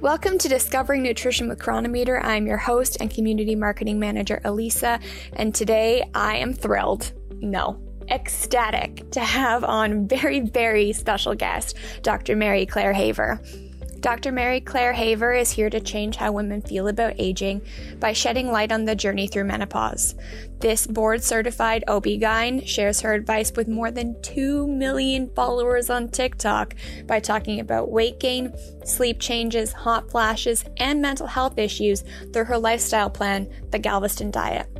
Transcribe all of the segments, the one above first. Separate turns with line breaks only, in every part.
Welcome to Discovering Nutrition with Cronometer. I'm your host and community marketing manager, Elisa, and today I am thrilled. No, ecstatic to have on very, very special guest, Dr. Mary Claire Haver. Dr. Mary Claire Haver is here to change how women feel about aging by shedding light on the journey through menopause. This board certified OB-GYN shares her advice with more than 2 million followers on TikTok by talking about weight gain, sleep changes, hot flashes, and mental health issues through her lifestyle plan, the Galveston Diet.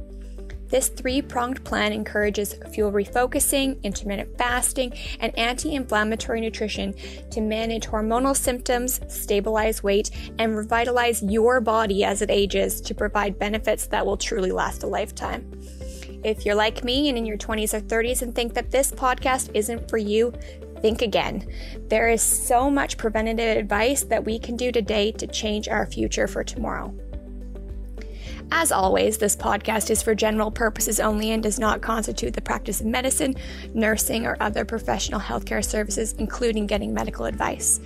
This three pronged plan encourages fuel refocusing, intermittent fasting, and anti inflammatory nutrition to manage hormonal symptoms, stabilize weight, and revitalize your body as it ages to provide benefits that will truly last a lifetime. If you're like me and in your 20s or 30s and think that this podcast isn't for you, think again. There is so much preventative advice that we can do today to change our future for tomorrow. As always, this podcast is for general purposes only and does not constitute the practice of medicine, nursing, or other professional healthcare services, including getting medical advice.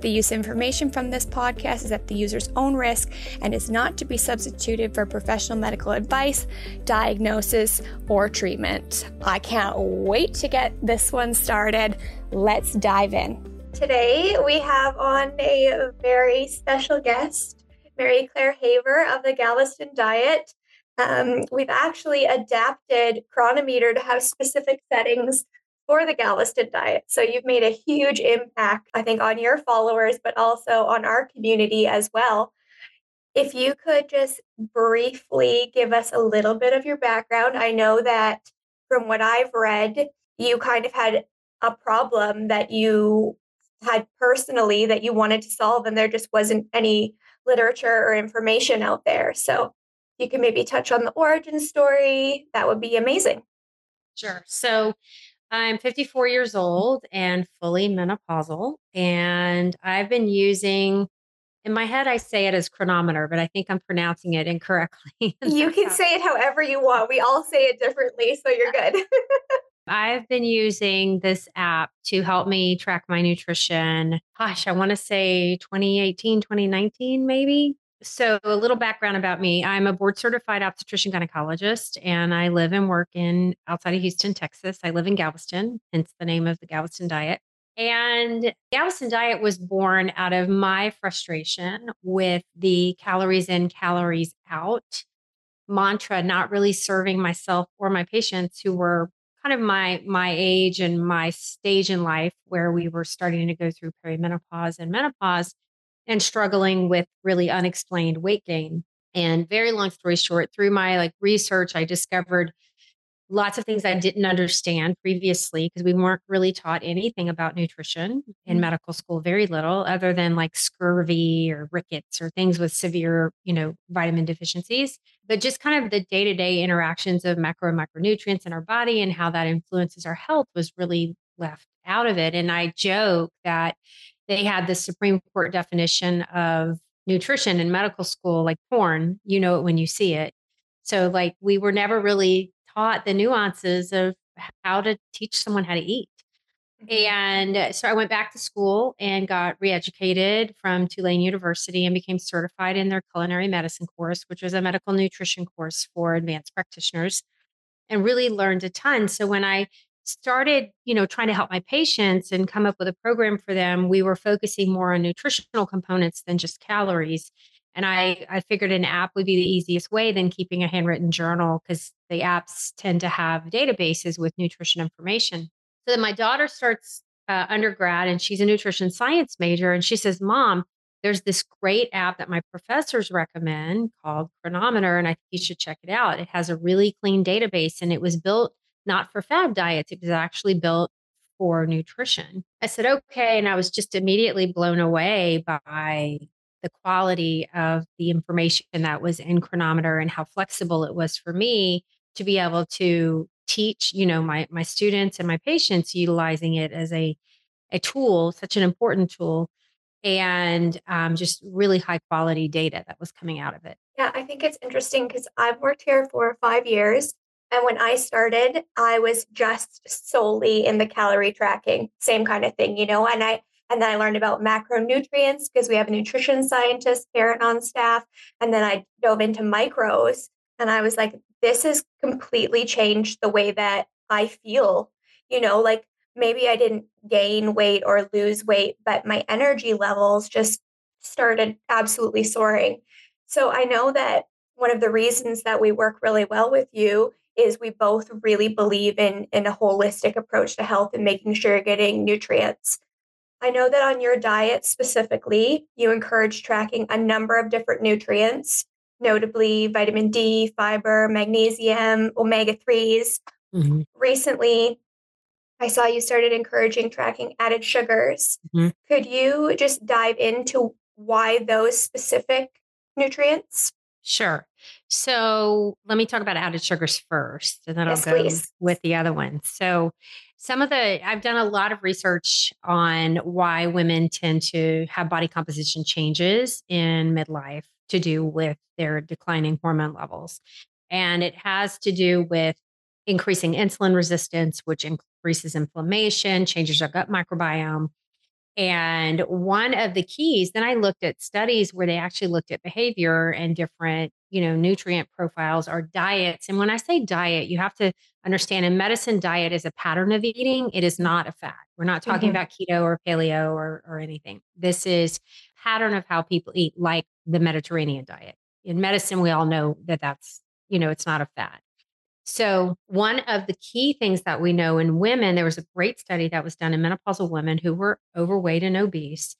The use of information from this podcast is at the user's own risk and is not to be substituted for professional medical advice, diagnosis, or treatment. I can't wait to get this one started. Let's dive in. Today, we have on a very special guest. Mary Claire Haver of the Galveston Diet. Um, we've actually adapted Cronometer to have specific settings for the Galveston diet. So you've made a huge impact, I think, on your followers, but also on our community as well. If you could just briefly give us a little bit of your background. I know that from what I've read, you kind of had a problem that you had personally that you wanted to solve, and there just wasn't any literature or information out there. So you can maybe touch on the origin story. That would be amazing.
Sure. So I'm 54 years old and fully menopausal. And I've been using, in my head, I say it as cronometer, but I think I'm pronouncing it incorrectly.
you can say it however you want. We all say it differently. So you're good.
I've been using this app to help me track my nutrition. Gosh, I want to say 2018, 2019, maybe. So, a little background about me I'm a board certified obstetrician gynecologist, and I live and work in outside of Houston, Texas. I live in Galveston, hence the name of the Galveston Diet. And the Galveston Diet was born out of my frustration with the calories in, calories out mantra, not really serving myself or my patients who were kind of my my age and my stage in life where we were starting to go through perimenopause and menopause and struggling with really unexplained weight gain. And very long story short, through my like research, I discovered lots of things I didn't understand previously because we weren't really taught anything about nutrition in mm-hmm. medical school, very little, other than like scurvy or rickets or things with severe, you know, vitamin deficiencies. But just kind of the day to day interactions of macro and micronutrients in our body and how that influences our health was really left out of it. And I joke that they had the Supreme Court definition of nutrition in medical school, like porn, you know it when you see it. So, like, we were never really taught the nuances of how to teach someone how to eat. Mm-hmm. And so I went back to school and got reeducated from Tulane University and became certified in their culinary medicine course, which was a medical nutrition course for advanced practitioners, and really learned a ton. So when I started, you know, trying to help my patients and come up with a program for them, we were focusing more on nutritional components than just calories. And I, I figured an app would be the easiest way than keeping a handwritten journal because the apps tend to have databases with nutrition information. So then my daughter starts uh, undergrad and she's a nutrition science major. And she says, Mom, there's this great app that my professors recommend called Cronometer, and I think you should check it out. It has a really clean database and it was built not for fad diets, it was actually built for nutrition. I said, okay. And I was just immediately blown away by the quality of the information that was in cronometer and how flexible it was for me to be able to teach you know my my students and my patients utilizing it as a a tool such an important tool and um, just really high quality data that was coming out of it.
Yeah i think it's interesting because i've worked here for five years and when i started i was just solely in the calorie tracking same kind of thing you know and i And then I learned about macronutrients because we have a nutrition scientist, Karen, on staff. And then I dove into micros and I was like, this has completely changed the way that I feel. You know, like maybe I didn't gain weight or lose weight, but my energy levels just started absolutely soaring. So I know that one of the reasons that we work really well with you is we both really believe in in a holistic approach to health and making sure you're getting nutrients. I know that on your diet specifically, you encourage tracking a number of different nutrients, notably vitamin D, fiber, magnesium, omega 3s. Mm-hmm. Recently, I saw you started encouraging tracking added sugars. Mm-hmm. Could you just dive into why those specific nutrients?
Sure. So let me talk about added sugars first, and then yes, I'll go please. with the other ones. So some of the I've done a lot of research on why women tend to have body composition changes in midlife to do with their declining hormone levels. And it has to do with increasing insulin resistance, which increases inflammation, changes our gut microbiome, and one of the keys, then I looked at studies where they actually looked at behavior and different, you know, nutrient profiles or diets. And when I say diet, you have to understand in medicine, diet is a pattern of eating. It is not a fad. We're not talking mm-hmm. about keto or paleo or, or anything. This is pattern of how people eat, like the Mediterranean diet. In medicine, we all know that that's, you know, it's not a fad. So, one of the key things that we know in women, there was a great study that was done in menopausal women who were overweight and obese,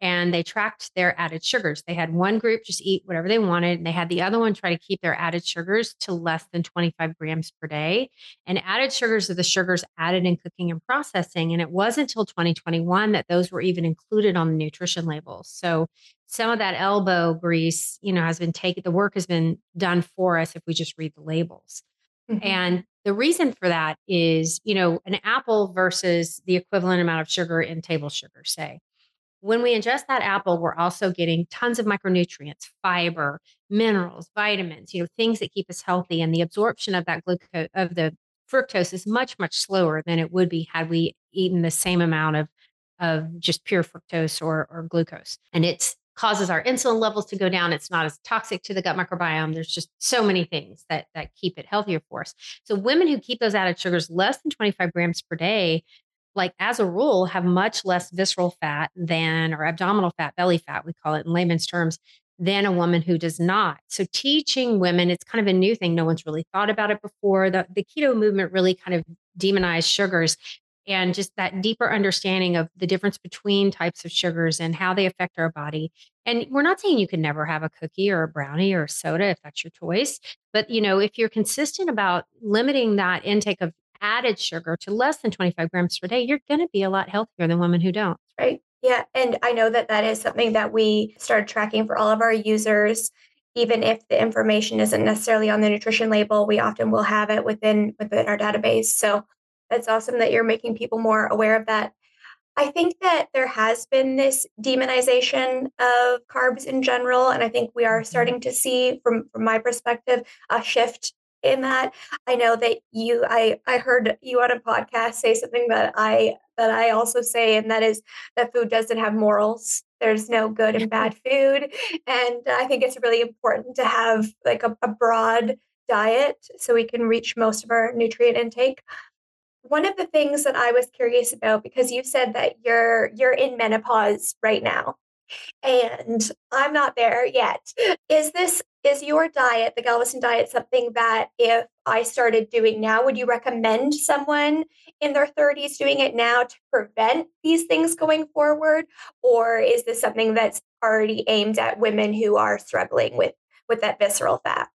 and they tracked their added sugars. They had one group just eat whatever they wanted, and they had the other one try to keep their added sugars to less than 25 grams per day. And added sugars are the sugars added in cooking and processing. And it wasn't until 2021 that those were even included on the nutrition labels. So, some of that elbow grease, you know, has been taken, the work has been done for us if we just read the labels. Mm-hmm. And the reason for that is, you know, an apple versus the equivalent amount of sugar in table sugar, say. When we ingest that apple, we're also getting tons of micronutrients, fiber, minerals, vitamins, you know, things that keep us healthy. And the absorption of that glucose of the fructose is much, much slower than it would be had we eaten the same amount of of just pure fructose or, or glucose. And it's causes our insulin levels to go down. It's not as toxic to the gut microbiome. There's just so many things that that keep it healthier for us. So women who keep those added sugars less than 25 grams per day, like as a rule, have much less visceral fat than or abdominal fat, belly fat, we call it in layman's terms, than a woman who does not. So teaching women, it's kind of a new thing. No one's really thought about it before. The, the keto movement really kind of demonized sugars and just that deeper understanding of the difference between types of sugars and how they affect our body. And we're not saying you can never have a cookie or a brownie or a soda if that's your choice, but you know, if you're consistent about limiting that intake of added sugar to less than 25 grams per day, you're going to be a lot healthier than women who don't.
Right. Yeah, and I know that that is something that we started tracking for all of our users even if the information isn't necessarily on the nutrition label we often will have it within within our database so that's awesome that you're making people more aware of that. I think that there has been this demonization of carbs in general. And I think we are mm-hmm. starting to see, from, from my perspective, a shift in that. I know that you I I heard you on a podcast say something that I that I also say, and that is that food doesn't have morals. There's no good and bad food. And I think it's really important to have like a, a broad diet so we can reach most of our nutrient intake one of the things that I was curious about because you said that you're you're in menopause right now and I'm not there yet. Is this is your diet, the Galveston diet, something that if I started doing now, would you recommend someone in their 30s doing it now to prevent these things going forward? Or is this something that's already aimed at women who are struggling with with that visceral fat?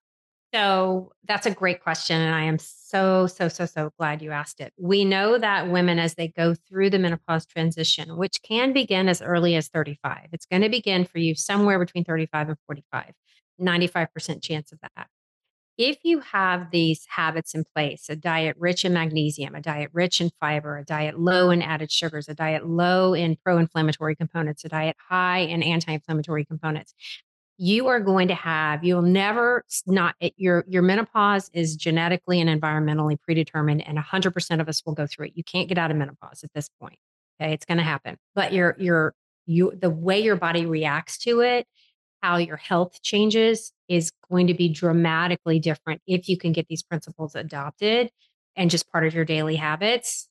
So that's a great question. And I am so, so, so, so glad you asked it. We know that women, as they go through the menopause transition, which can begin as early as 35, it's going to begin for you somewhere between 35 and 45, 95% chance of that. If you have these habits in place, a diet rich in magnesium, a diet rich in fiber, a diet low in added sugars, a diet low in pro inflammatory components, a diet high in anti inflammatory components, you are going to have you'll never not your your menopause is genetically and environmentally predetermined and 100% of us will go through it you can't get out of menopause at this point Okay. It's going to happen. But your, your, you, the way your body reacts to it, how your health changes is going to be dramatically different if you can get these principles adopted and just part of your daily habits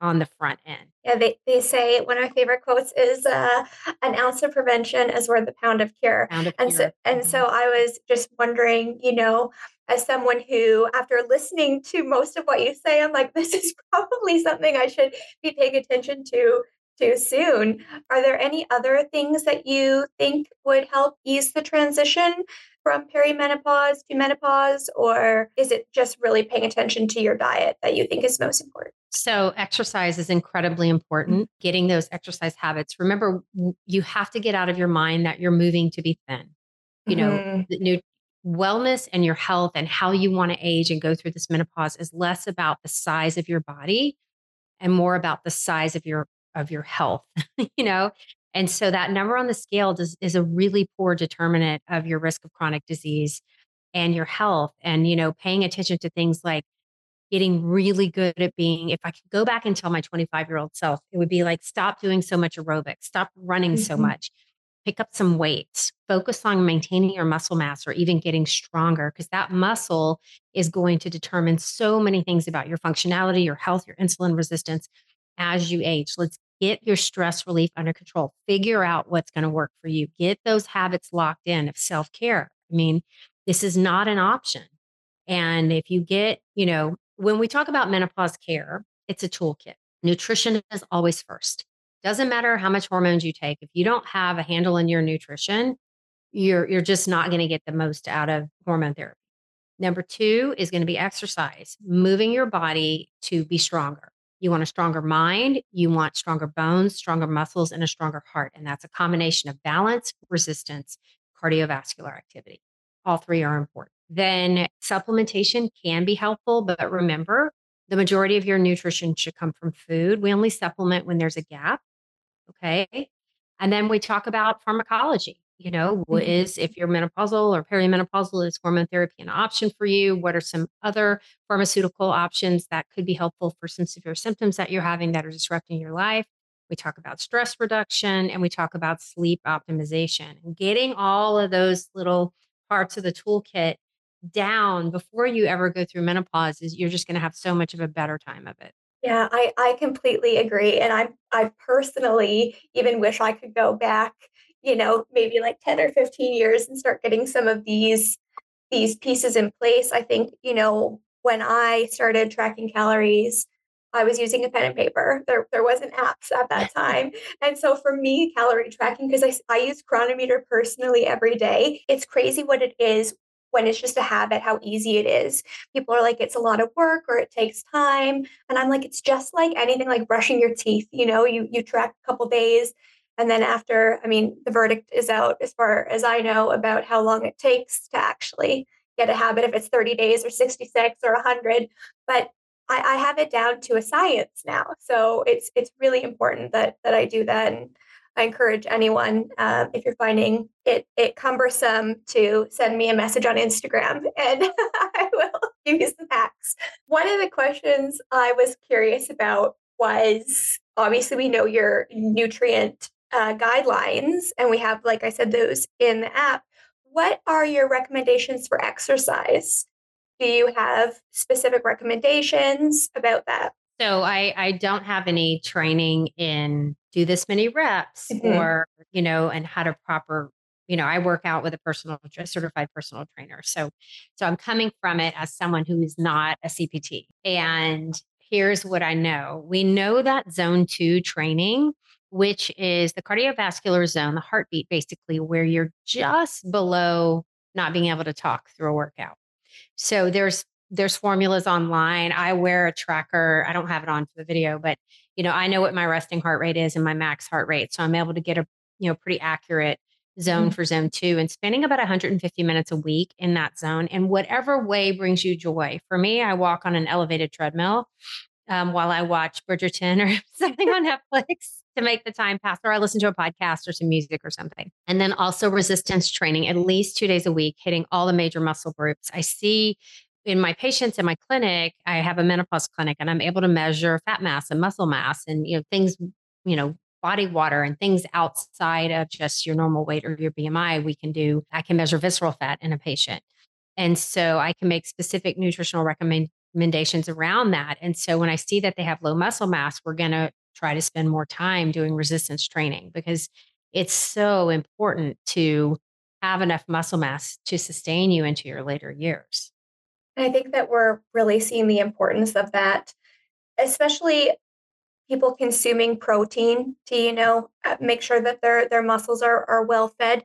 on the front end.
Yeah, they, they say one of my favorite quotes is uh, an ounce of prevention is worth a pound of cure.
Pound of
and
cure.
so and so
Mhm.
I was just wondering, you know, as someone who after listening to most of what you say, I'm like, this is probably something I should be paying attention to too soon. Are there any other things that you think would help ease the transition from perimenopause to menopause, or is it just really paying attention to your diet that you think is most important?
So, exercise is incredibly important. Getting those exercise habits. Remember, you have to get out of your mind that you're moving to be thin. You know,
Mhm.
the new wellness and your health and how you want to age and go through this menopause is less about the size of your body and more about the size of your of your health, you know? And so that number on the scale does, is a really poor determinant of your risk of chronic disease and your health. And you know paying attention to things like getting really good at being if i could go back and tell my 25 year old self it would be like stop doing so much aerobics. Stop running so
Mhm.
much. Pick up some weights. Focus on maintaining your muscle mass or even getting stronger because that muscle is going to determine so many things about your functionality your health your insulin resistance as you age. Let's get your stress relief under control figure out what's going to work for you get those habits locked in of self-care i mean this is not an option and if you get, you know, when we talk about menopause care, it's a toolkit. Nutrition is always first. Doesn't matter how much hormones you take. If you don't have a handle in your nutrition, you're you're just not going to get the most out of hormone therapy. Number 2 is going to be exercise, moving your body to be stronger. You want a stronger mind, you want stronger bones, stronger muscles and a stronger heart, and that's a combination of balance, resistance, cardiovascular activity. All three are important. Then supplementation can be helpful, but remember, the majority of your nutrition should come from food. We only supplement when there's a gap. Okay. And then we talk about pharmacology. You know, what
Mhm.
is if you're menopausal or perimenopausal, is hormone therapy an option for you? What are some other pharmaceutical options that could be helpful for some severe symptoms that you're having that are disrupting your life? We talk about stress reduction and we talk about sleep optimization and getting all of those little parts of the toolkit down before you ever go through menopause is you're just going to have so much of a better time of it.
Yeah, I I completely agree, and I I personally even wish I could go back, you know, maybe like 10 or 15 years and start getting some of these these pieces in place. I think, you know, when I started tracking calories, I was using a pen and paper. There there wasn't apps at that time. And so for me, calorie tracking, because I, I use Cronometer personally every day, it's crazy what it is when it's just a habit, how easy it is. People are like, it's a lot of work or it takes time. And I'm like, it's just like anything like brushing your teeth. You know, you you track a couple days and then after, I mean, the verdict is out as far as I know about how long it takes to actually get a habit, if it's 30 days or 66 or 100. But I, I have it down to a science now. So it's it's really important that that I do that. And I encourage anyone, uh, if you're finding it it cumbersome, to send me a message on Instagram, and I will give you some hacks. One of the questions I was curious about was obviously we know your nutrient uh, guidelines, and we have, like I said, those in the app. What are your recommendations for exercise? Do you have specific recommendations about that?
So I I don't have any training in do this many reps
Mhm.
or you know and how to proper you know I work out with a personal a certified personal trainer. So so I'm coming from it as someone who is not a CPT. And here's what I know. We know that zone 2 training which is the cardiovascular zone, the heartbeat basically where you're just below not being able to talk through a workout. So there's there's formulas online. I wear a tracker. I don't have it on for the video, but you know, I know what my resting heart rate is and my max heart rate. So I'm able to get a, you know, pretty accurate zone
Mhm.
for zone 2 and spending about 150 minutes a week in that zone in whatever way brings you joy. For me, I walk on an elevated treadmill um, while I watch Bridgerton or something on Netflix to make the time pass, or I listen to a podcast or some music or something. And then also resistance training at least two days a week, hitting all the major muscle groups. I see in my patients in my clinic, I have a menopause clinic and I'm able to measure fat mass and muscle mass and you know things you know, body water and things outside of just your normal weight or your BMI, we can do, I can measure visceral fat in a patient. And so I can make specific nutritional recommendations around that. And so when I see that they have low muscle mass, we're going to try to spend more time doing resistance training because it's so important to have enough muscle mass to sustain you into your later years.
I think that we're really seeing the importance of that, especially people consuming protein to, you know, uh, make sure that their their muscles are are well fed.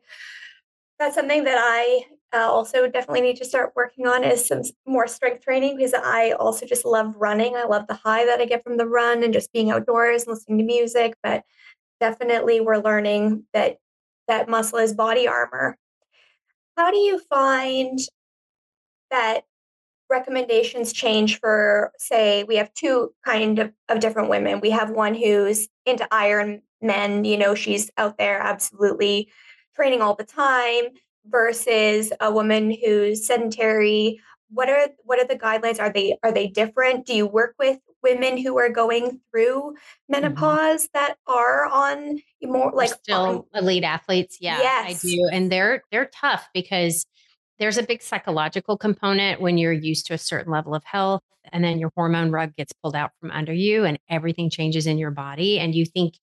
That's something that I uh, also definitely need to start working on is some more strength training because I also just love running. I love the high that I get from the run and just being outdoors, and listening to music. But definitely, we're learning that that muscle is body armor. How do you find that recommendations change for say we have two kind of, of different women we have one who's into iron men you know she's out there absolutely training all the time versus a woman who's sedentary what are what are the guidelines are they are they different do you work with women who are going through mm-hmm. menopause mm-hmm. that are on more like
still on, elite athletes yeah yes. i do and they're they're tough because there's a big psychological component when you're used to a certain level of health and then your hormone rug gets pulled out from under you and everything changes in your body and you think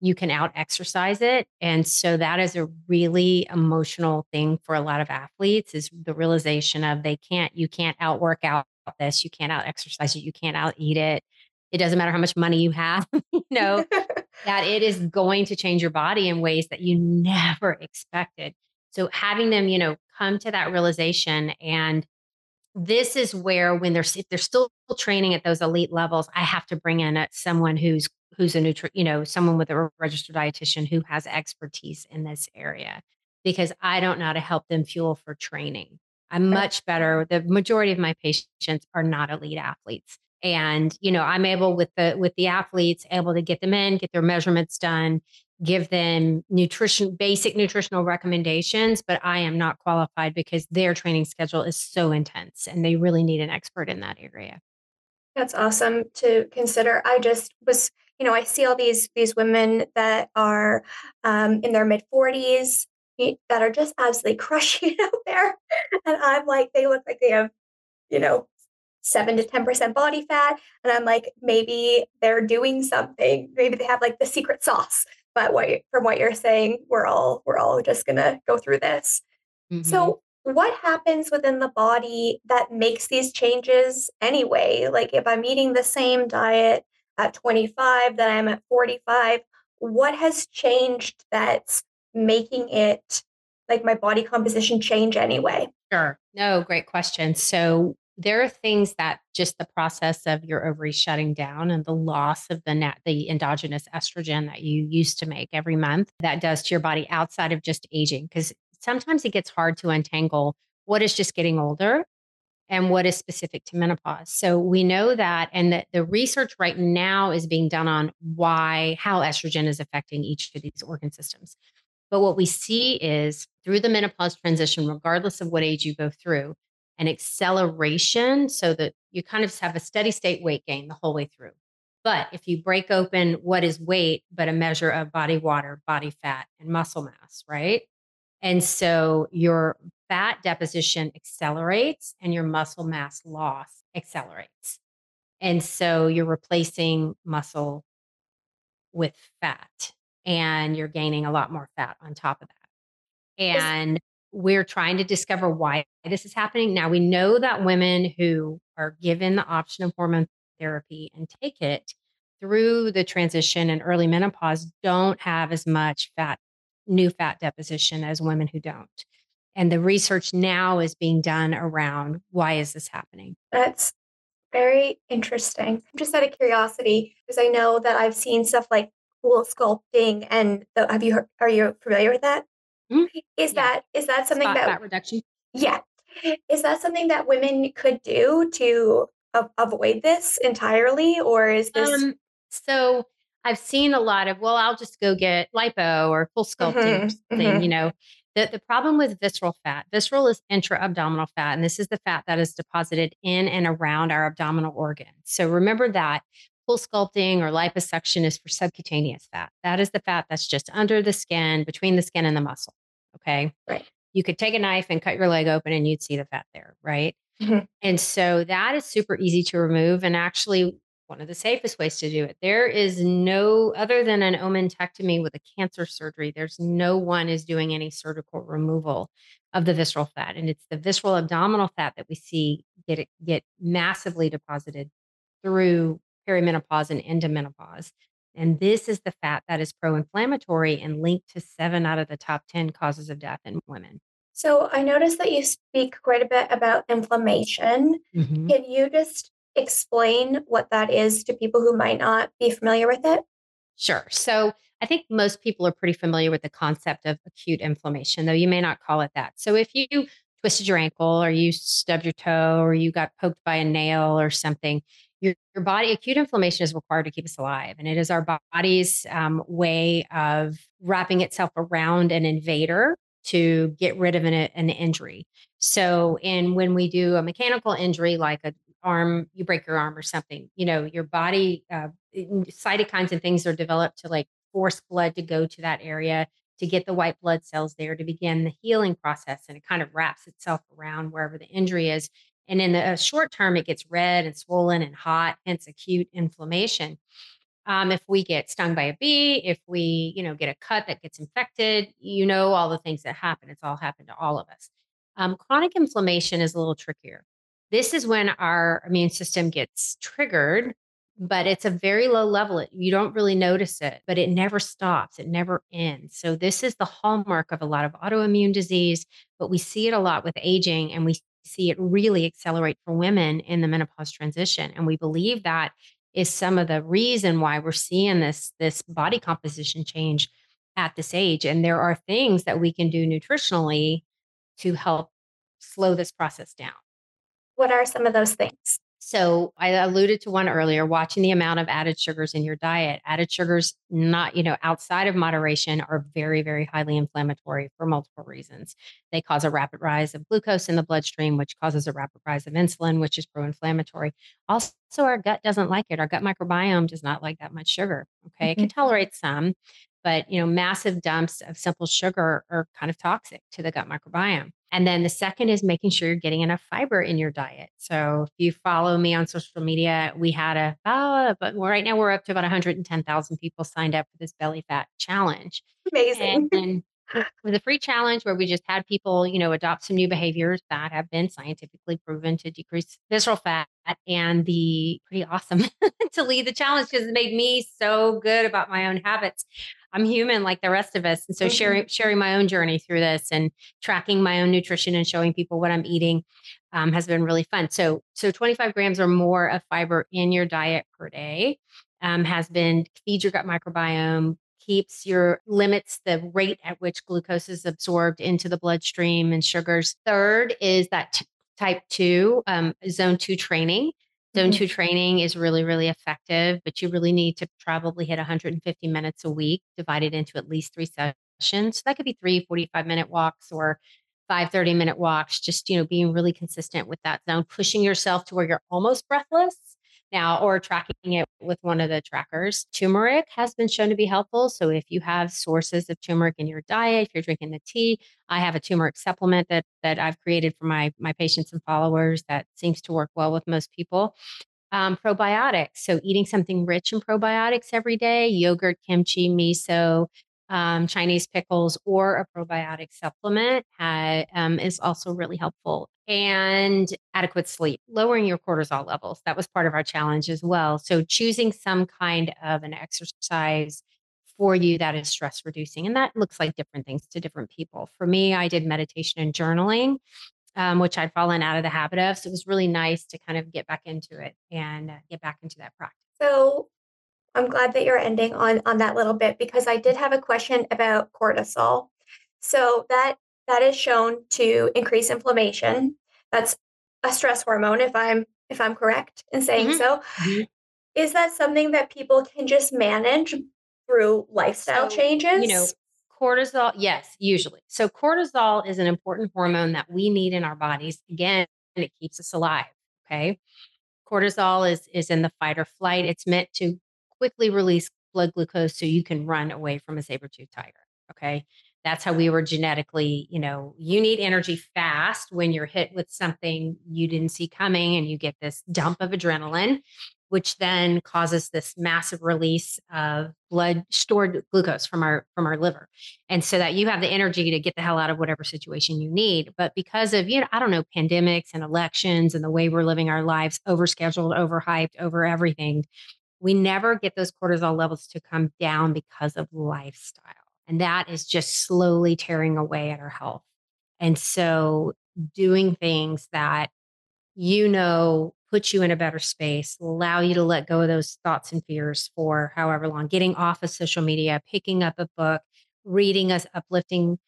you can out exercise it and so that is a really emotional thing for a lot of athletes is the realization of they can't you can't outwork out this you can't out exercise it you can't out eat it. It doesn't matter how much money you have you know that it is going to change your body in ways that you never expected. So having them you know come to that realization and this is where when they're if they're still training at those elite levels i have to bring in a, someone who's who's a nutri you know someone with a registered dietitian who has expertise in this area because i don't know how to help them fuel for training i'm much better the majority of my patients are not elite athletes and you know i'm able with the with the athletes able to get them in get their measurements done give them nutrition, basic nutritional recommendations, but I am not qualified because their training schedule is so intense and they really need an expert in that area.
That's awesome to consider. I just was, you know, I see all these these women that are um, in their mid forties that are just absolutely crushing out there, and I'm like, they look like they have, you know, seven to ten percent body fat, and I'm like, maybe they're doing something. Maybe they have like the secret sauce. But what from what you're saying we're all we're all just going to go through this. Mm-hmm. so what happens within the body that makes these changes anyway? Like if i'm eating the same diet at 25 that i'm at 45 what has changed that's making it like my body composition change anyway?
Sure. No great question. So there are things that just the process of your ovaries shutting down and the loss of the net, the endogenous estrogen that you used to make every month that does to your body outside of just aging. Because sometimes it gets hard to untangle what is just getting older and what is specific to menopause. So we know that, and that the research right now is being done on why, how estrogen is affecting each of these organ systems. But what we see is through the menopause transition, regardless of what age you go through, an acceleration so that you kind of have a steady state weight gain the whole way through. But if you break open what is weight, but a measure of body water, body fat, and muscle mass, right? And so your fat deposition accelerates and your muscle mass loss accelerates. And so you're replacing muscle with fat and you're gaining a lot more fat on top of that. And we're trying to discover why this is happening. Now, we know that women who are given the option of hormone therapy and take it through the transition and early menopause don't have as much fat, new fat deposition as women who don't. And the research now is being done around why is this happening?
That's very interesting. I'm Just out of curiosity, because I know that I've seen stuff like cool sculpting and the, have you heard, are you familiar with that? Mm-hmm. Is yeah. that is that something Spot that
fat reduction?
Yeah. Is that something that women could do to a- avoid this entirely, or is this? Um,
so I've seen a lot of well, I'll just go get lipo or cool sculpting mm-hmm. or something. Mm-hmm. You know, the the problem with visceral fat, visceral is intra abdominal fat, and this is the fat that is deposited in and around our abdominal organs. So remember that cool sculpting or liposuction is for subcutaneous fat. That is the fat that's just under the skin, between the skin and the muscle. Okay.
Right.
You could take a knife and cut your leg open and you'd see the fat there. Right.
Mhm.
And so that is super easy to remove and actually one of the safest ways to do it. There is no other than an omentectomy with a cancer surgery. There's no one is doing any surgical removal of the visceral fat, and it's the visceral abdominal fat that we see get get massively deposited through perimenopause and into menopause. And this is the fat that is pro-inflammatory and linked to seven out of the top 10 causes of death in women.
So I noticed that you speak quite a bit about inflammation.
Mhm.
Can you just explain what that is to people who might not be familiar with it?
Sure. So I think most people are pretty familiar with the concept of acute inflammation, though you may not call it that. So if you twisted your ankle or you stubbed your toe or you got poked by a nail or something, your, your body, acute inflammation is required to keep us alive. And it is our body's um, way of wrapping itself around an invader to get rid of an, an injury. So, in when we do a mechanical injury like a arm, you break your arm or something, you know, your body, uh, cytokines and things are developed to like force blood to go to that area to get the white blood cells there to begin the healing process. And it kind of wraps itself around wherever the injury is. And in the uh, short term, it gets red and swollen and hot, hence acute inflammation. Um, if we get stung by a bee, if we, you know, get a cut that gets infected, you know, all the things that happen. It's all happened to all of us. Um, chronic inflammation is a little trickier. This is when our immune system gets triggered, but it's a very low level. You don't really notice it, but it never stops. It never ends. So this is the hallmark of a lot of autoimmune disease, but we see it a lot with aging and we see it really accelerate for women in the menopause transition. And we believe that is some of the reason why we're seeing this this body composition change at this age. And there are things that we can do nutritionally to help slow this process down.
What are some of those things?
So I alluded to one earlier, watching the amount of added sugars in your diet. Added sugars, not, you know, outside of moderation are very, very highly inflammatory for multiple reasons. They cause a rapid rise of glucose in the bloodstream, which causes a rapid rise of insulin, which is pro-inflammatory. Also, our gut doesn't like it. Our gut microbiome does not like that much sugar. Okay. It can mm-hmm. tolerate some, but you know, massive dumps of simple sugar are kind of toxic to the gut microbiome. And then the second is making sure you're getting enough fiber in your diet. So if you follow me on social media, we had a, uh, but right now we're up to about 110,000 people signed up for this belly fat challenge.
Amazing.
And, and with a free challenge where we just had people, you know, adopt some new behaviors that have been scientifically proven to decrease visceral fat and the pretty awesome to lead the challenge because it made me so good about my own habits. I'm human like the rest of us. And so
Mhm.
sharing sharing my own journey through this and tracking my own nutrition and showing people what I'm eating um, has been really fun. So so 25 grams or more of fiber in your diet per day um, has been feeds your gut microbiome, keeps your limits the rate at which glucose is absorbed into the bloodstream and sugars. Third is that t- type two um, zone two training. Zone
Mhm.
two training is really, really effective, but you really need to probably hit 150 minutes a week, divided into at least three sessions. So that could be three 45 minute walks or five 30 minute walks, just, you know, being really consistent with that zone, pushing yourself to where you're almost breathless now or tracking it with one of the trackers. Turmeric has been shown to be helpful. So if you have sources of turmeric in your diet, if you're drinking the tea, I have a turmeric supplement that that I've created for my my patients and followers that seems to work well with most people. Um, probiotics. So eating something rich in probiotics every day, yogurt, kimchi, miso, um, Chinese pickles, or a probiotic supplement ha- um, is also really helpful. And adequate sleep, lowering your cortisol levels. That was part of our challenge as well. So choosing some kind of an exercise for you that is stress reducing. And that looks like different things to different people. For me, I did meditation and journaling, um, which I'd fallen out of the habit of. So it was really nice to kind of get back into it and uh, get back into that practice.
So I'm glad that you're ending on on that little bit because I did have a question about cortisol. So that that is shown to increase inflammation. That's a stress hormone if I'm if I'm correct in saying
Mhm.
so.
Mhm.
Is that something that people can just manage through lifestyle
So,
changes?
You know, cortisol, yes, usually. So cortisol is an important hormone that we need in our bodies. Again, it keeps us alive. Okay. cortisol is is in the fight or flight. It's meant to quickly release blood glucose so you can run away from a saber-tooth tiger. Okay. That's how we were genetically, you know, you need energy fast when you're hit with something you didn't see coming and you get this dump of adrenaline which then causes this massive release of blood stored glucose from our from our liver and so that you have the energy to get the hell out of whatever situation you need but because of you know i don't know pandemics and elections and the way we're living our lives overscheduled overhyped over everything we never get those cortisol levels to come down because of lifestyle and that is just slowly tearing away at our health and so doing things that you know put you in a better space, allow you to let go of those thoughts and fears for however long, getting off of social media, picking up a book, reading a uplifting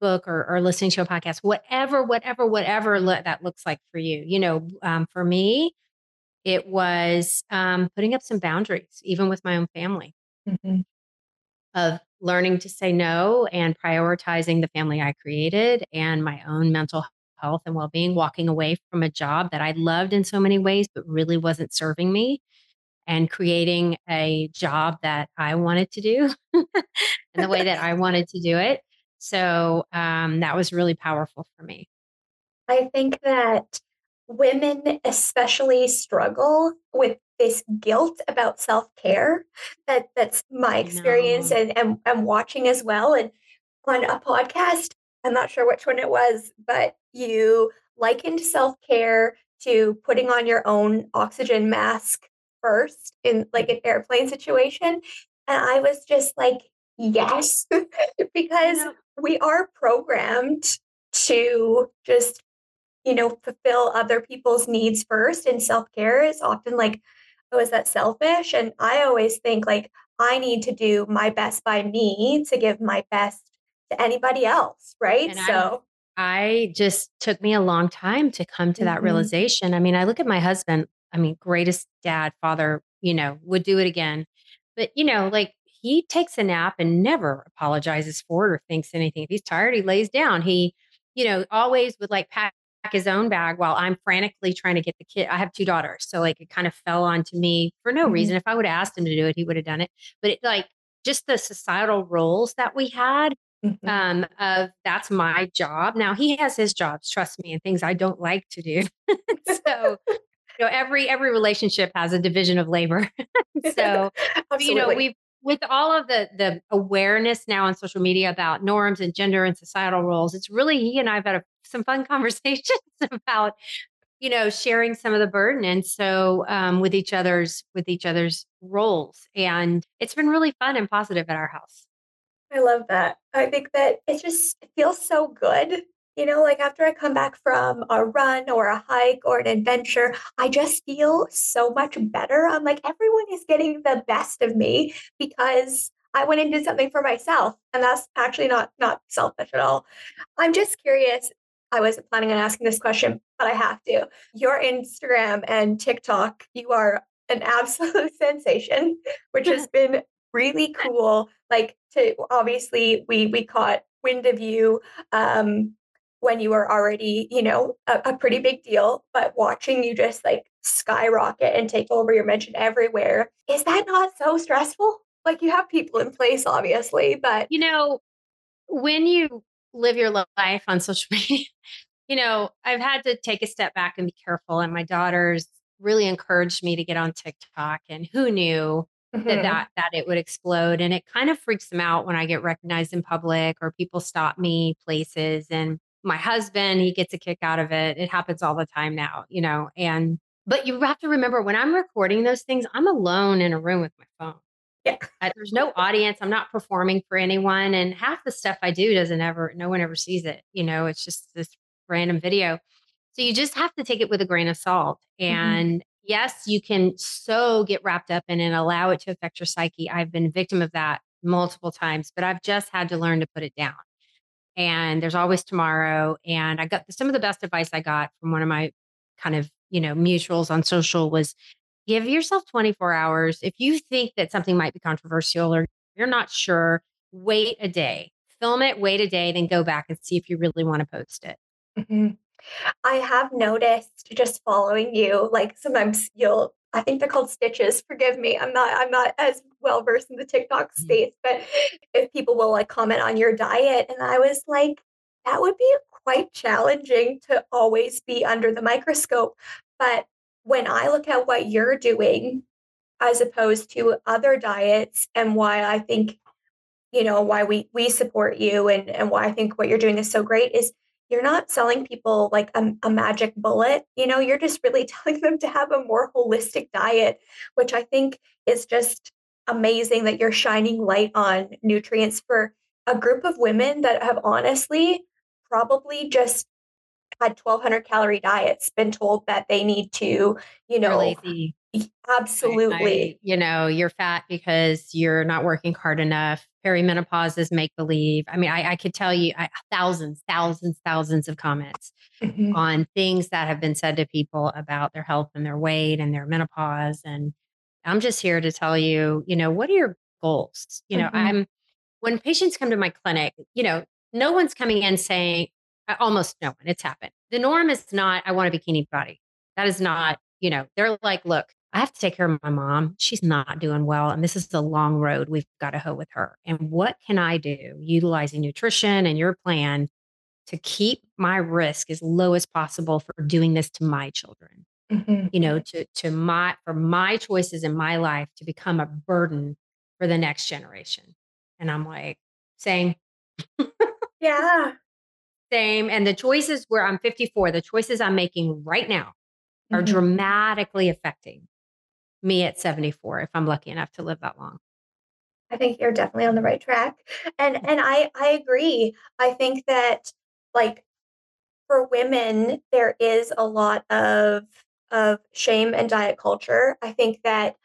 book or, or listening to a podcast, whatever, whatever, whatever that looks like for you. You know, um, for me, it was um, putting up some boundaries, even with my own family, mm-hmm. of learning to say no and prioritizing the family I created and my own mental health and well being, walking away from a job that I loved in so many ways, but really wasn't serving me, and creating a job that I wanted to do and the way that I wanted to do it. So um, that was really powerful for me.
I think that women especially struggle with this guilt about self-care that that's my experience and, and and watching as well and on a podcast I'm not sure which one it was, but you likened self care to putting on your own oxygen mask first in like an airplane situation. And I was just like, yes, because we are programmed to just, you know, fulfill other people's needs first. And self care is often like, oh, is that selfish? And I always think like, I need to do my best by me to give my best to anybody else, right?
And so I, I, just took me a long time to come to mm-hmm. that realization. I mean, I look at my husband, I mean, greatest dad, father, you know, would do it again. But, you know, like he takes a nap and never apologizes for it or thinks anything. If he's tired, he lays down. He, you know, always would like pack his own bag while I'm frantically trying to get the kid. I have two daughters. So like it kind of fell onto me for no mm-hmm. reason. If I would have asked him to do it, he would have done it. But it like just the societal roles that we had Mm-hmm. Um, of that's my job. Now he has his jobs, trust me, and things I don't like to do. so you know, every every relationship has a division of labor. so you know, we've with all of the the awareness now on social media about norms and gender and societal roles, it's really he and I've had a, some fun conversations about you know sharing some of the burden and so um, with each other's with each other's roles and it's been really fun and positive at our house
I love that. I think that it just feels so good. You know, like after I come back from a run or a hike or an adventure, I just feel so much better. I'm like, everyone is getting the best of me because I went and did something for myself. And that's actually not not selfish at all. I'm just curious. I wasn't planning on asking this question, but I have to. Your Instagram and TikTok, you are an absolute sensation, which has been really cool. Like to obviously we we caught wind of you um when you were already, you know, a, a pretty big deal, but watching you just like skyrocket and take over your mention everywhere, is that not so stressful? Like you have people in place, obviously, but
you know, when you live your life on social media, you know, I've had to take a step back and be careful. And my daughters really encouraged me to get on TikTok. And who knew mm-hmm. that, that that it would explode and it kind of freaks them out when i get recognized in public or people stop me places and my husband he gets a kick out of it it happens all the time now you know and but you have to remember when i'm recording those things i'm alone in a room with my phone yeah. there's no audience i'm not performing for anyone and half the stuff i do doesn't ever no one ever sees it you know it's just this random video so you just have to take it with a grain of salt mm-hmm. and yes, you can so get wrapped up in it and allow it to affect your psyche. I've been victim of that multiple times, but I've just had to learn to put it down. And there's always tomorrow. And I got some of the best advice I got from one of my kind of, you know, mutuals on social was give yourself 24 hours. If you think that something might be controversial or you're not sure, wait a day, film it, wait a day, then go back and see if you really want to post it.
Mm-hmm. I have noticed just following you, like sometimes you'll I think they're called stitches. Forgive me. I'm not I'm not as well versed in the TikTok
Mhm.
space, but if people will like comment on your diet and I was like that would be quite challenging to always be under the microscope. But when I look at what you're doing as opposed to other diets and why I think you know, why we we support you and and why I think what you're doing is so great is you're not selling people like a, a magic bullet. You know, you're just really telling them to have a more holistic diet, which I think is just amazing that you're shining light on nutrients for a group of women that have honestly probably just had 1200 calorie diets, been told that they need to, you know,
lazy. I,
absolutely.
you know, you're fat because you're not working hard enough. Perimenopause is make believe. I mean, I, I could tell you I, thousands, thousands, thousands of comments
Mhm,
on things that have been said to people about their health and their weight and their menopause. And I'm just here to tell you, you know, what are your goals? You know,
mhm,
I'm when patients come to my clinic, you know, no one's coming in saying, almost no one, it's happened. The norm is not, I want a bikini body. That is not, you know, they're like, look, I have to take care of my mom. She's not doing well. And this is a long road we've got to hoe with her. And what can I do utilizing nutrition and your plan to keep my risk as low as possible for doing this to my children?
mhm.
You know, to to my for my choices in my life to become a burden for the next generation. And I'm like, same,
Yeah.
same. And the choices where I'm 54, the choices I'm making right now are
Mhm.
dramatically affecting me at 74 if I'm lucky enough to live that long.
I think you're definitely on the right track. And and I I agree. I think that like for women there is a lot of of shame and diet culture. I think that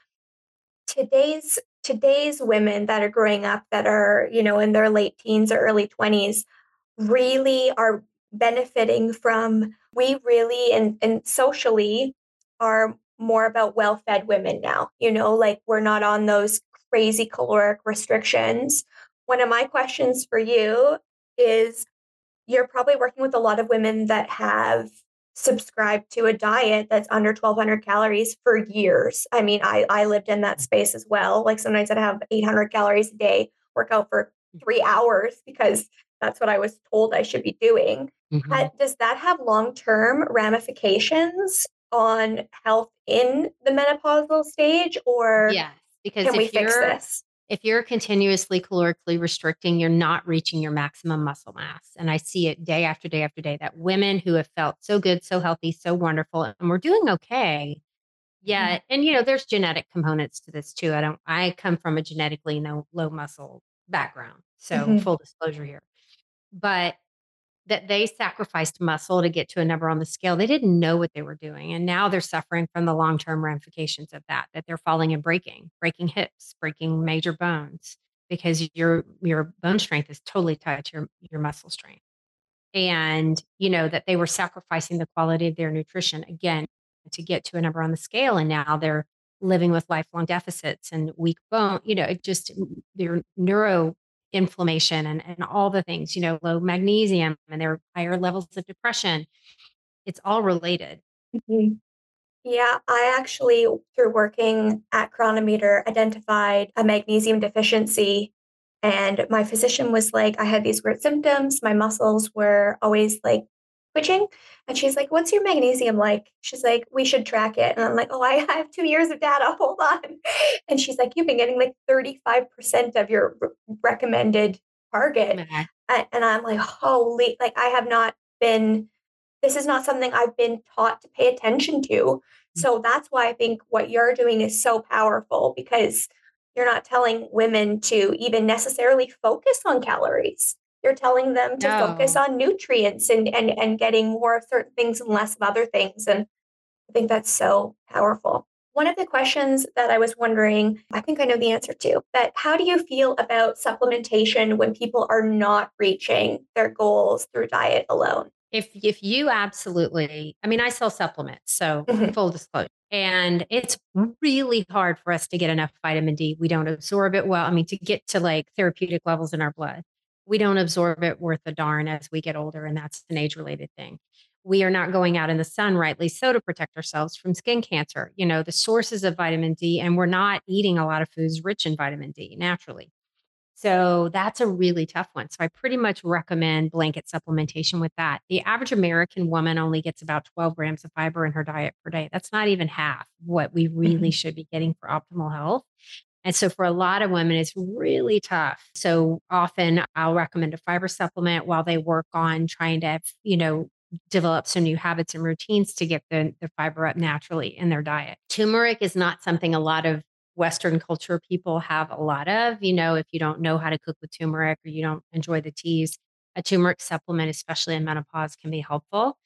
today's today's women that are growing up that are, you know, in their late teens or early 20s really are benefiting from we really and and socially are more about well-fed women now. You know, like we're not on those crazy caloric restrictions. One of my questions for you is you're probably working with a lot of women that have subscribed to a diet that's under 1200 calories for years. I mean, I I lived in that space as well. Like sometimes I'd have 800 calories a day, work out for 3 hours because that's what I was told I should be doing.
Mhm.
Ha does that have long-term ramifications on health in the menopausal stage, or
Yes, because
can we
if
fix
you're
this?
if you're continuously calorically restricting, you're not reaching your maximum muscle mass. And I see it day after day after day that women who have felt so good, so healthy, so wonderful, and we're doing okay. Yeah, and you know, there's genetic components to this too. I don't I come from a genetically no low muscle background. So
mhm,
full disclosure here. But that they sacrificed muscle to get to a number on the scale. They didn't know what they were doing. And now they're suffering from the long term ramifications of that, that they're falling and breaking, breaking hips, breaking major bones because your your bone strength is totally tied to your, your muscle strength. And, you know, that they were sacrificing the quality of their nutrition again to get to a number on the scale. And now they're living with lifelong deficits and weak bone, you know, it just their neuro inflammation and, and all the things, you know, low magnesium and their higher levels of depression. It's all related.
mhm. Yeah, I actually, through working at Cronometer, identified a magnesium deficiency. And my physician was like, I had these weird symptoms. My muscles were always like twitching. And she's like, What's your magnesium like? She's like, We should track it. And I'm like, Oh, I have two years of data. Hold on. And she's like, You've been getting like 35% of your r- recommended target.
Okay.
A- And I'm like, Holy, like, I have not been this is not something I've been taught to pay attention to. So mm-hmm. that's why I think what you're doing is so powerful because you're not telling women to even necessarily focus on calories. You're telling them to focus on nutrients and and and getting more of certain things and less of other things. And I think that's so powerful. One of the questions that I was wondering, I think I know the answer to, but how do you feel about supplementation when people are not reaching their goals through diet alone?
If if you absolutely I mean, I sell supplements, so
Mhm.
full disclosure. And it's really hard for us to get enough vitamin D. We don't absorb it well. I mean, to get to like therapeutic levels in our blood, we don't absorb it worth a darn as we get older, and that's an age related thing. we are not going out in the sun, rightly so, to protect ourselves from skin cancer. You know, the sources of vitamin D, and we're not eating a lot of foods rich in vitamin D naturally. So that's a really tough one. So I pretty much recommend blanket supplementation with that. The average American woman only gets about 12 grams of fiber in her diet per day. That's not even half what we really mm-hmm. should be getting for optimal health. And so for a lot of women, it's really tough. So often I'll recommend a fiber supplement while they work on trying to, you know, develop some new habits and routines to get the, the fiber up naturally in their diet. Turmeric is not something a lot of Western culture people have a lot of. You know, if you don't know how to cook with turmeric or you don't enjoy the teas, a turmeric supplement, especially in menopause, can be helpful.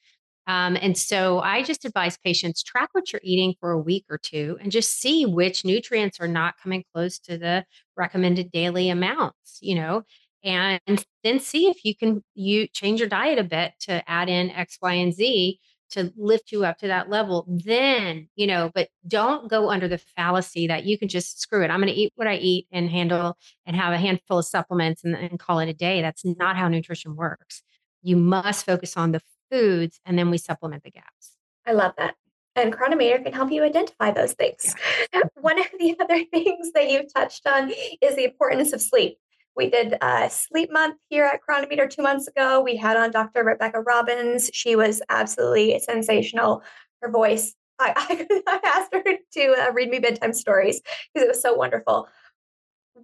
Um, and so I just advise patients track what you're eating for a week or two and just see which nutrients are not coming close to the recommended daily amounts, you know, and then see if you can you change your diet a bit to add in X, Y, and Z to lift you up to that level. Then, you know, but don't go under the fallacy that you can just screw it. I'm going to eat what I eat and handle and have a handful of supplements and, and call it a day. That's not how nutrition works. You must focus on the foods, and then we supplement the gaps.
I love that. And Cronometer can help you identify those things. Yeah. One of the other things that you've touched on is the importance of sleep. We did a sleep month here at Cronometer two months ago. We had on Dr. Rebecca Robbins. She was absolutely sensational. Her voice, I, I, asked her to uh, read me bedtime stories because it was so wonderful.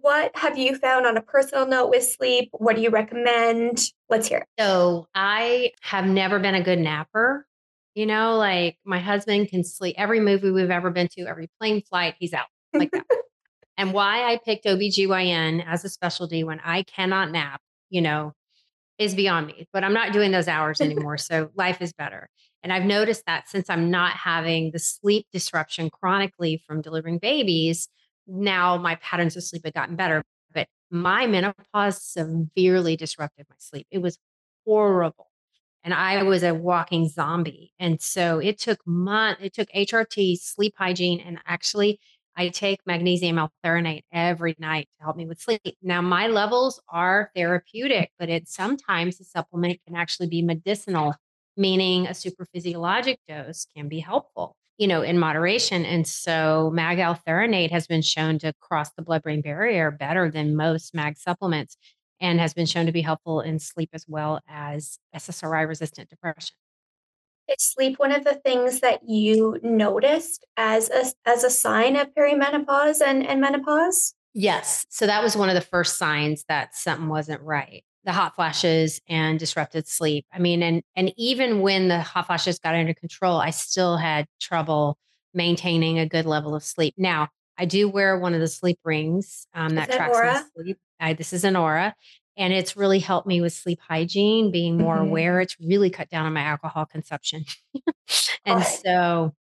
What have you found on a personal note with sleep? What do you recommend? Let's hear it.
So, I have never been a good napper. You know, like my husband can sleep every movie we've ever been to, every plane flight, he's out like that. and why I picked OBGYN as a specialty when I cannot nap, you know, is beyond me. But I'm not doing those hours anymore. so life is better. And I've noticed that since I'm not having the sleep disruption chronically from delivering babies, now my patterns of sleep had gotten better. But my menopause severely disrupted my sleep. It was horrible. And I was a walking zombie. And so it took months, it took HRT, sleep hygiene, and actually I take magnesium L-threonate every night to help me with sleep. Now my levels are therapeutic, but it sometimes the supplement can actually be medicinal, meaning a super physiologic dose can be helpful you know, in moderation. And so mag L-threonate has been shown to cross the blood-brain barrier better than most mag supplements and has been shown to be helpful in sleep as well as SSRI resistant depression.
Is sleep one of the things that you noticed as a as a sign of perimenopause and, and menopause?
Yes. So that was one of the first signs that something wasn't right the hot flashes and disrupted sleep. I mean, and and even when the hot flashes got under control, I still had trouble maintaining a good level of sleep. Now, I do wear one of the sleep rings um, that tracks my sleep. I, this is an Oura, and it's really helped me with sleep hygiene, being more mm-hmm. aware. It's really cut down on my alcohol consumption, and oh. so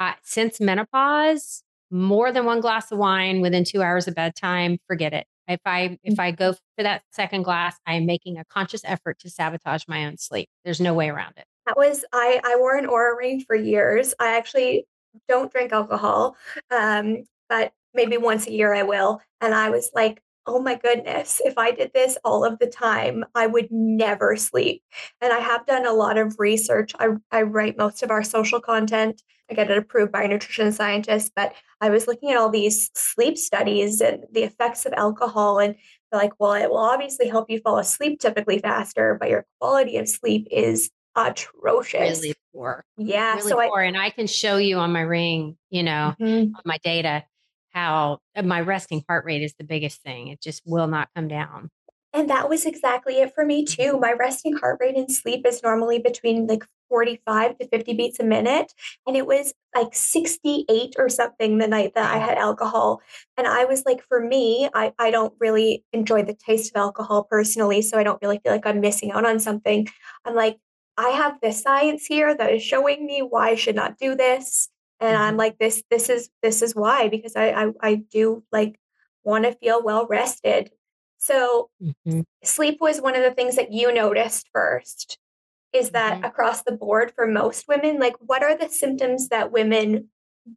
uh, since menopause, more than one glass of wine within two hours of bedtime, forget it. If I if. I go for that second glass, I am making a conscious effort to sabotage my own sleep. There's no way around it.
That was I I wore an Oura ring for years. I actually don't drink alcohol, um, but maybe once a year I will. And I was like, oh my goodness, if I did this all of the time, I would never sleep. And I have done a lot of research. I, I write most of our social content. I get it approved by a nutrition scientist, but I was looking at all these sleep studies and the effects of alcohol and they're like, well, it will obviously help you fall asleep typically faster, but your quality of sleep is atrocious.
Really poor.
Yeah.
Really so poor. I, and I can show you on my ring, you know, mm-hmm. on my data how uh, my resting heart rate is the biggest thing. It just will not come down.
And that was exactly it for me too. My resting heart rate in sleep is normally between like 45 to 50 beats a minute. And it was like 68 or something the night that I had alcohol. And I was like, for me, I, I don't really enjoy the taste of alcohol personally. So I don't really feel like I'm missing out on something. I'm like, I have this science here that is showing me why I should not do this and i'm mm-hmm. like this this is this is why because i i, I do like want to feel well rested so mm-hmm. sleep was one of the things that you noticed first is that mm-hmm. across the board for most women like what are the symptoms that women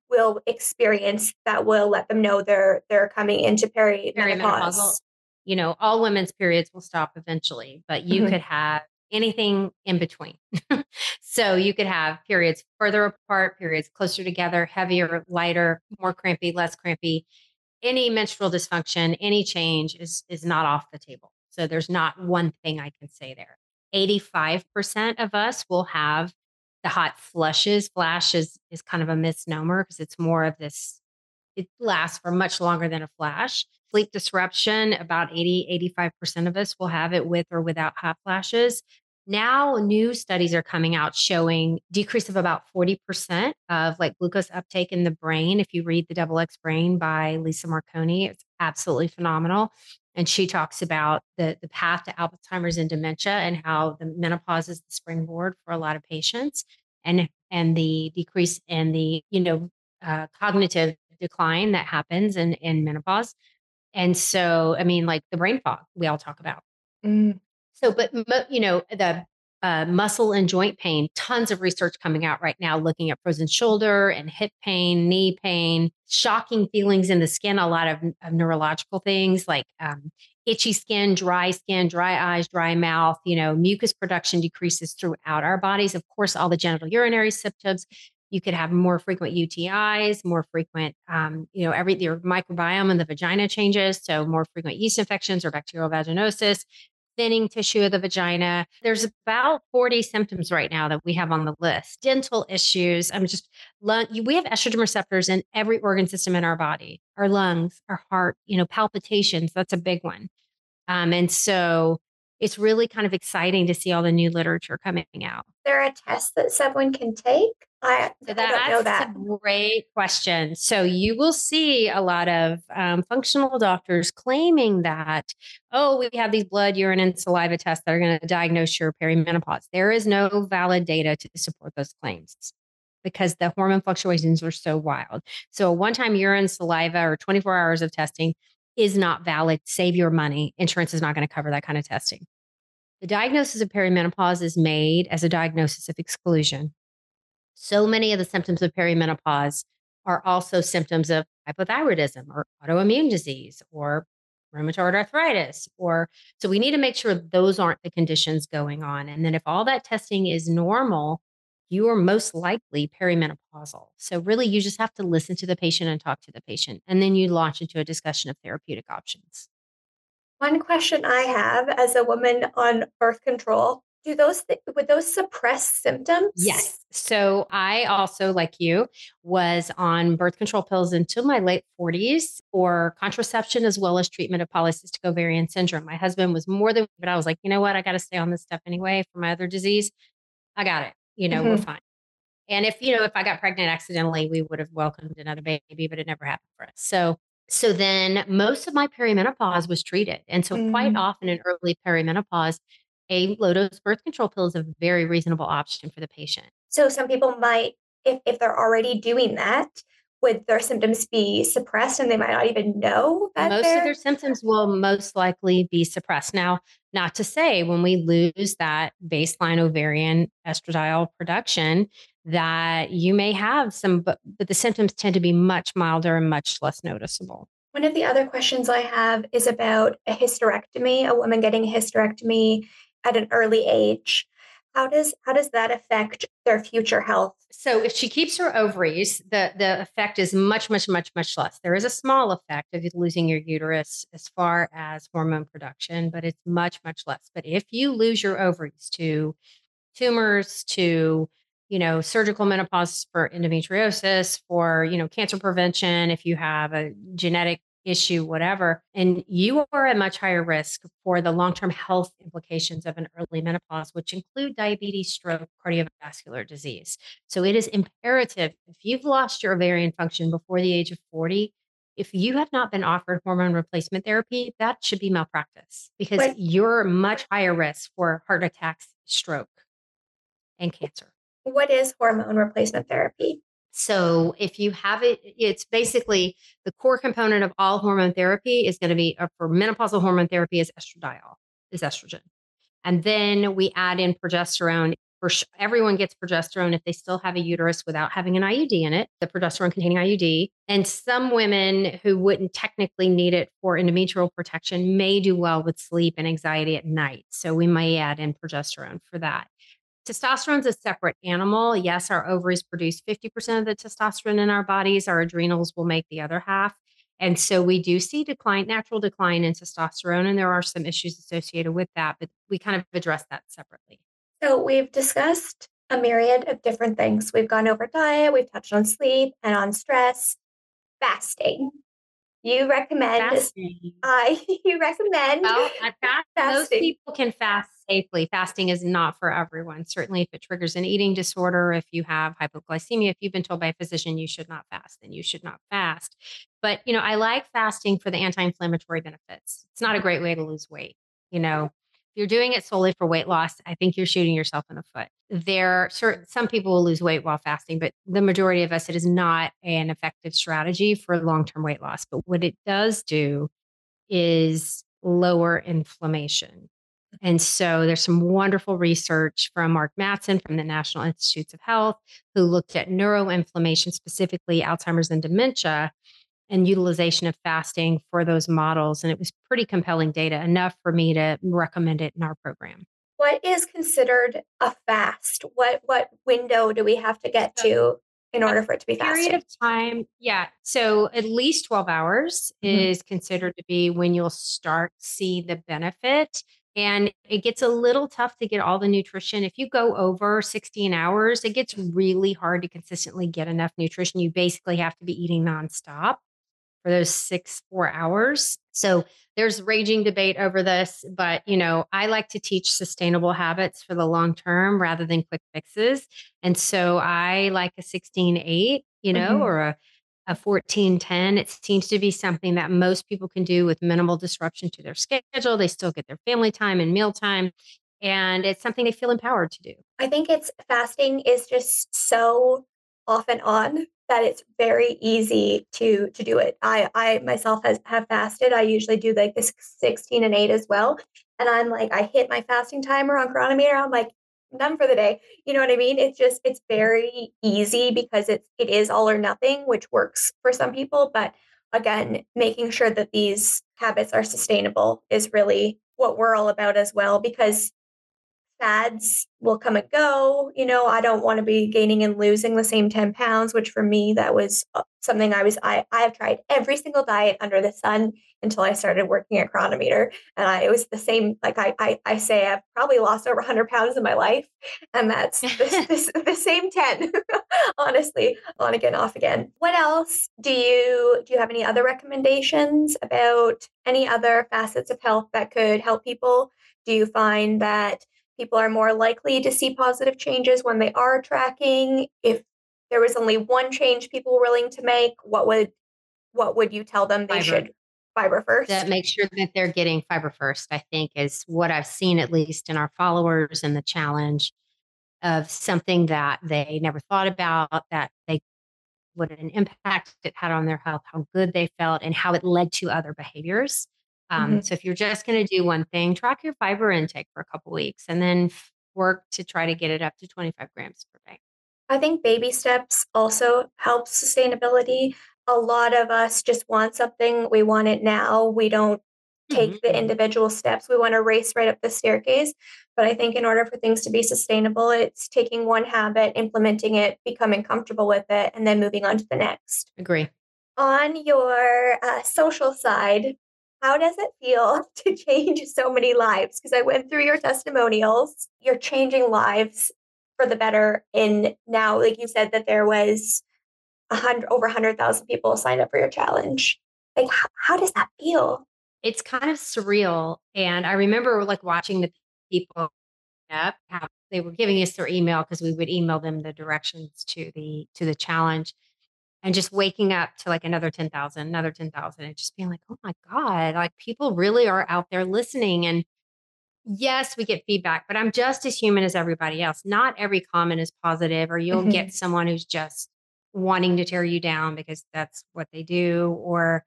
will experience that will let them know they're they're coming into perimenopause
you know all women's periods will stop eventually but you mm-hmm. could have anything in between. so you could have periods further apart, periods closer together, heavier, lighter, more crampy, less crampy. Any menstrual dysfunction, any change is is not off the table. So there's not one thing I can say there. 85% of us will have the hot flushes. Flash is, is kind of a misnomer because it's more of this, it lasts for much longer than a flash. Sleep disruption, about 80, 85% of us will have it with or without hot flashes. Now, new studies are coming out showing decrease of about 40% of like glucose uptake in the brain. If you read the Double X Brain by Lisa Mosconi, it's absolutely phenomenal. And she talks about the, the path to Alzheimer's and dementia and how the menopause is the springboard for a lot of patients and and the decrease in the, you know, uh, cognitive decline that happens in, in menopause. And so, I mean, like the brain fog we all talk about. Mm. So, but you know, the uh, muscle and joint pain, tons of research coming out right now looking at frozen shoulder and hip pain, knee pain, shocking feelings in the skin, a lot of, of neurological things like um, itchy skin, dry skin, dry eyes, dry mouth, you know, mucus production decreases throughout our bodies. Of course, all the genital urinary symptoms. You could have more frequent UTIs, more frequent, um, you know, every your microbiome in the vagina changes, so more frequent yeast infections or bacterial vaginosis thinning tissue of the vagina. There's about 40 symptoms right now that we have on the list. Dental issues. I'm just lung, we have estrogen receptors in every organ system in our body. Our lungs, our heart, you know, palpitations, that's a big one. Um, and so it's really kind of exciting to see all the new literature coming out.
Is there a test that someone can take? I, so that's I know that.
a great question. So you will see a lot of um, functional doctors claiming that, oh, we have these blood, urine, and saliva tests that are going to diagnose your perimenopause. There is no valid data to support those claims because the hormone fluctuations are so wild. So a one-time urine, saliva, or 24 hours of testing is not valid. Save your money. Insurance is not going to cover that kind of testing. The diagnosis of perimenopause is made as a diagnosis of exclusion. So many of the symptoms of perimenopause are also symptoms of hypothyroidism or autoimmune disease or rheumatoid arthritis or so we need to make sure those aren't the conditions going on. And then if all that testing is normal you are most likely perimenopausal. So really you just have to listen to the patient and talk to the patient and then you launch into a discussion of therapeutic options
one question I have as a woman on birth control do those th- would those suppress symptoms?
Yes. So i also like you was on birth control pills until my late 40s for contraception as well as treatment of polycystic ovarian syndrome. My husband was more than but i was like you know what? I got to stay on this stuff anyway for my other disease. I got it. You know mm-hmm. we're fine. And if you know if i got pregnant accidentally we would have welcomed another baby but it never happened for us. So so then most of my perimenopause was treated. And so, mm. quite often in early perimenopause, a low dose birth control pill is a very reasonable option for the patient.
So, some people might, if, if they're already doing that, would their symptoms be suppressed and they might not even know that
most of their symptoms will most likely be suppressed now not to say when we lose that baseline ovarian estradiol production that you may have some, but, but the symptoms tend to be much milder and much less noticeable.
One of the other questions I have is about a hysterectomy, a woman getting a hysterectomy at an early age. How does how does that affect their future health?
So if she keeps her ovaries, the the effect is much much much much less. There is a small effect of losing your uterus as far as hormone production, but it's much much less. But if you lose your ovaries to tumors to you know, surgical menopause for endometriosis, for, you know, cancer prevention, if you have a genetic issue, whatever, and you are at much higher risk for the long term health implications of an early menopause, which include diabetes, stroke, cardiovascular disease. So it is imperative if you've lost your ovarian function before the age of 40, if you have not been offered hormone replacement therapy, that should be malpractice because Wait. you're much higher risk for heart attacks, stroke, and cancer.
What is hormone replacement therapy?
So, if you have it, it's basically the core component of all hormone therapy is going to be uh, for menopausal hormone therapy is estradiol, is estrogen. And then we add in progesterone For everyone gets progesterone if they still have a uterus without having an IUD in it, the progesterone containing IUD. And some women who wouldn't technically need it for endometrial protection may do well with sleep and anxiety at night. So we may add in progesterone for that. Testosterone is a separate animal. Yes, our ovaries produce 50% of the testosterone in our bodies. Our adrenals will make the other half. And so we do see decline, natural decline in testosterone, and there are some issues associated with that, but we kind of address that separately.
So we've discussed a myriad of different things. We've gone over diet, we've touched on sleep and on stress, fasting. You recommend fasting. I you recommend
well, fast, most people can fast safely. Fasting is not for everyone. Certainly if it triggers an eating disorder, if you have hypoglycemia, if you've been told by a physician you should not fast, then you should not fast. But you know, I like fasting for the anti-inflammatory benefits. It's not a great way to lose weight. You know, if you're doing it solely for weight loss, I think you're shooting yourself in the foot. There, certain some people will lose weight while fasting, but the majority of us, it is not an effective strategy for long-term weight loss. But what it does do is lower inflammation. And so there's some wonderful research from Mark Mattson from the National Institutes of Health, who looked at neuroinflammation, specifically Alzheimer's and dementia, and utilization of fasting for those models. And it was pretty compelling data, enough for me to recommend it in our program.
What is considered a fast? What what window do we have to get to in order for it to be fasting?
Period of time, yeah. So at least 12 hours mm-hmm. is considered to be when you'll start see the benefit. And it gets a little tough to get all the nutrition. If you go over 16 hours, it gets really hard to consistently get enough nutrition. You basically have to be eating nonstop for those six, four hours. So there's raging debate over this, but you know, I like to teach sustainable habits for the long term rather than quick fixes. And so I like a 16 8, you know, mm-hmm. or a a 1410 it seems to be something that most people can do with minimal disruption to their schedule they still get their family time and meal time and it's something they feel empowered to do
i think it's fasting is just so off and on that it's very easy to to do it. I I myself has have fasted. I usually do like this 16 and 8 as well. And I'm like, I hit my fasting timer on cronometer. I'm like, done for the day. You know what I mean? It's just it's very easy because it's it is all or nothing, which works for some people. But again, making sure that these habits are sustainable is really what we're all about as well because fads will come and go. You know, I don't want to be gaining and losing the same 10 pounds, which for me, that was uh, something I was, I, I have tried every single diet under the sun until I started working at Cronometer. And I, it was the same, like I, I, I say, I've probably lost over 100 pounds in my life. And that's this, this, the same 10, honestly, on again, off again. What else do you, do you have any other recommendations about any other facets of health that could help people? Do you find that people are more likely to see positive changes when they are tracking. If there was only one change people were willing to make what would what would you tell them they fiber. should fiber first?
That make sure that they're getting fiber first i think is what i've seen at least in our followers and the challenge of something that they never thought about that they what an impact it had on their health how good they felt and how it led to other behaviors um, mm-hmm. So if you're just going to do one thing, track your fiber intake for a couple weeks and then work to try to get it up to 25 grams per day.
I think baby steps also help sustainability. A lot of us just want something, we want it now. We don't take mm-hmm. the individual steps. We want to race right up the staircase. But I think in order for things to be sustainable, it's taking one habit, implementing it, becoming comfortable with it, and then moving on to the next.
Agree.
On your uh, social side, how does it feel to change so many lives? Because I went through your testimonials. You're changing lives for the better in now, like you said, that there was a hundred over hundred thousand people signed up for your challenge. Like, how, how does that feel?
It's kind of surreal. And I remember like watching the people up how they were giving us their email because we would email them the directions to the to the challenge and just waking up to like another 10,000, another 10,000 and just being like, "Oh my god, like people really are out there listening." And yes, we get feedback, but I'm just as human as everybody else. Not every comment is positive or you'll mm-hmm. get someone who's just wanting to tear you down because that's what they do or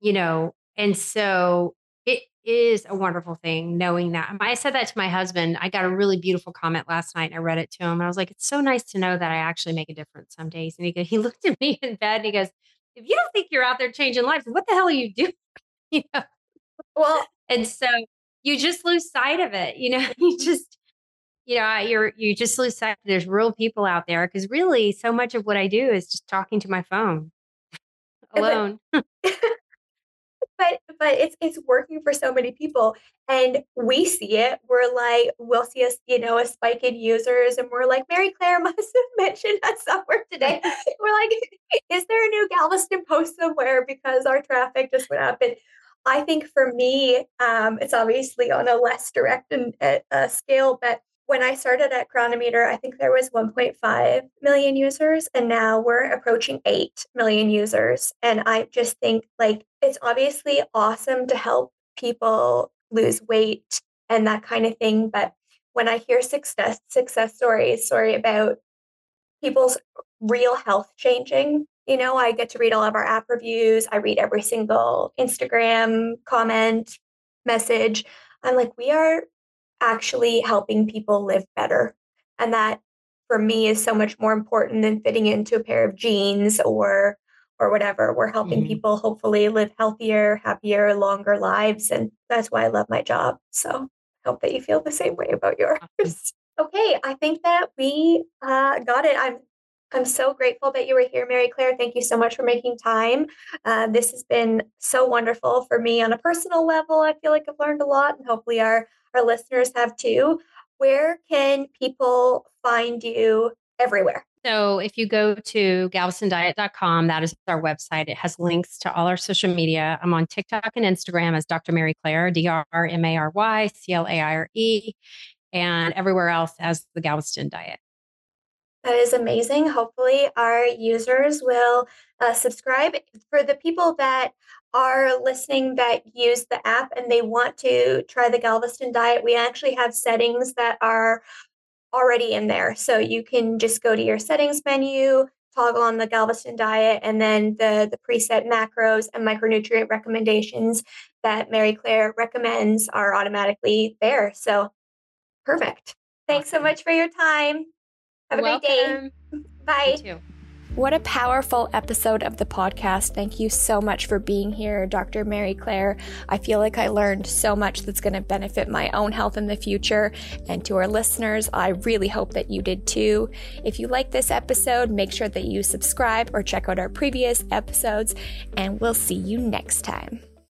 you know, and so it is a wonderful thing knowing that. I said that to my husband. I got a really beautiful comment last night and I read it to him. I was like, it's so nice to know that I actually make a difference some days. And he, he looked at me in bed and he goes, if you don't think you're out there changing lives, what the hell are you doing? you know? Well, and so you just lose sight of it. You know, you just, you know, you're, you just lose sight. There's real people out there because really so much of what I do is just talking to my phone alone.
but but but it's it's working for so many people and we see it. We're like we'll see us you know a spike in users and we're like mary claire must have mentioned us somewhere today. We're like is there a new galveston post somewhere? Because our traffic just went up and i think for me um, it's obviously on a less direct and uh, scale but when I started at Cronometer, I think there was 1.5 million users, and now we're approaching 8 million users. And I just think like it's obviously awesome to help people lose weight and that kind of thing. But when I hear success success stories, sorry about people's real health changing, you know, I get to read all of our app reviews. I read every single Instagram comment, message. I'm like, we are actually helping people live better. And that for me is so much more important than fitting into a pair of jeans or or whatever. We're helping mm-hmm. people hopefully live healthier, happier, longer lives. And that's why I love my job. So I hope that you feel the same way about yours. okay, I think that we uh, got it. I'm I'm so grateful that you were here, Mary Claire. Thank you so much for making time. Uh, this has been so wonderful for me on a personal level. I feel like I've learned a lot, and hopefully our our listeners have too. Where can people find you everywhere?
So if you go to galvestondiet.com, that is our website. It has links to all our social media. I'm on TikTok and Instagram as Dr. Mary Claire, D R M A R Y C L A I R E, and everywhere else as the Galveston Diet.
That is amazing. Hopefully, our users will uh, subscribe. For the people that are listening that use the app and they want to try the Galveston diet, we actually have settings that are already in there. So you can just go to your settings menu, toggle on the Galveston diet, and then the, the preset macros and micronutrient recommendations that Mary Claire recommends are automatically there. So perfect. Thanks so much for your time. Have a great day. Bye. What a powerful episode of the podcast. Thank you so much for being here, Dr. Mary Claire. I feel like I learned so much that's going to benefit my own health in the future. And to our listeners, I really hope that you did too. If you like this episode, make sure that you subscribe or check out our previous episodes, and we'll see you next time.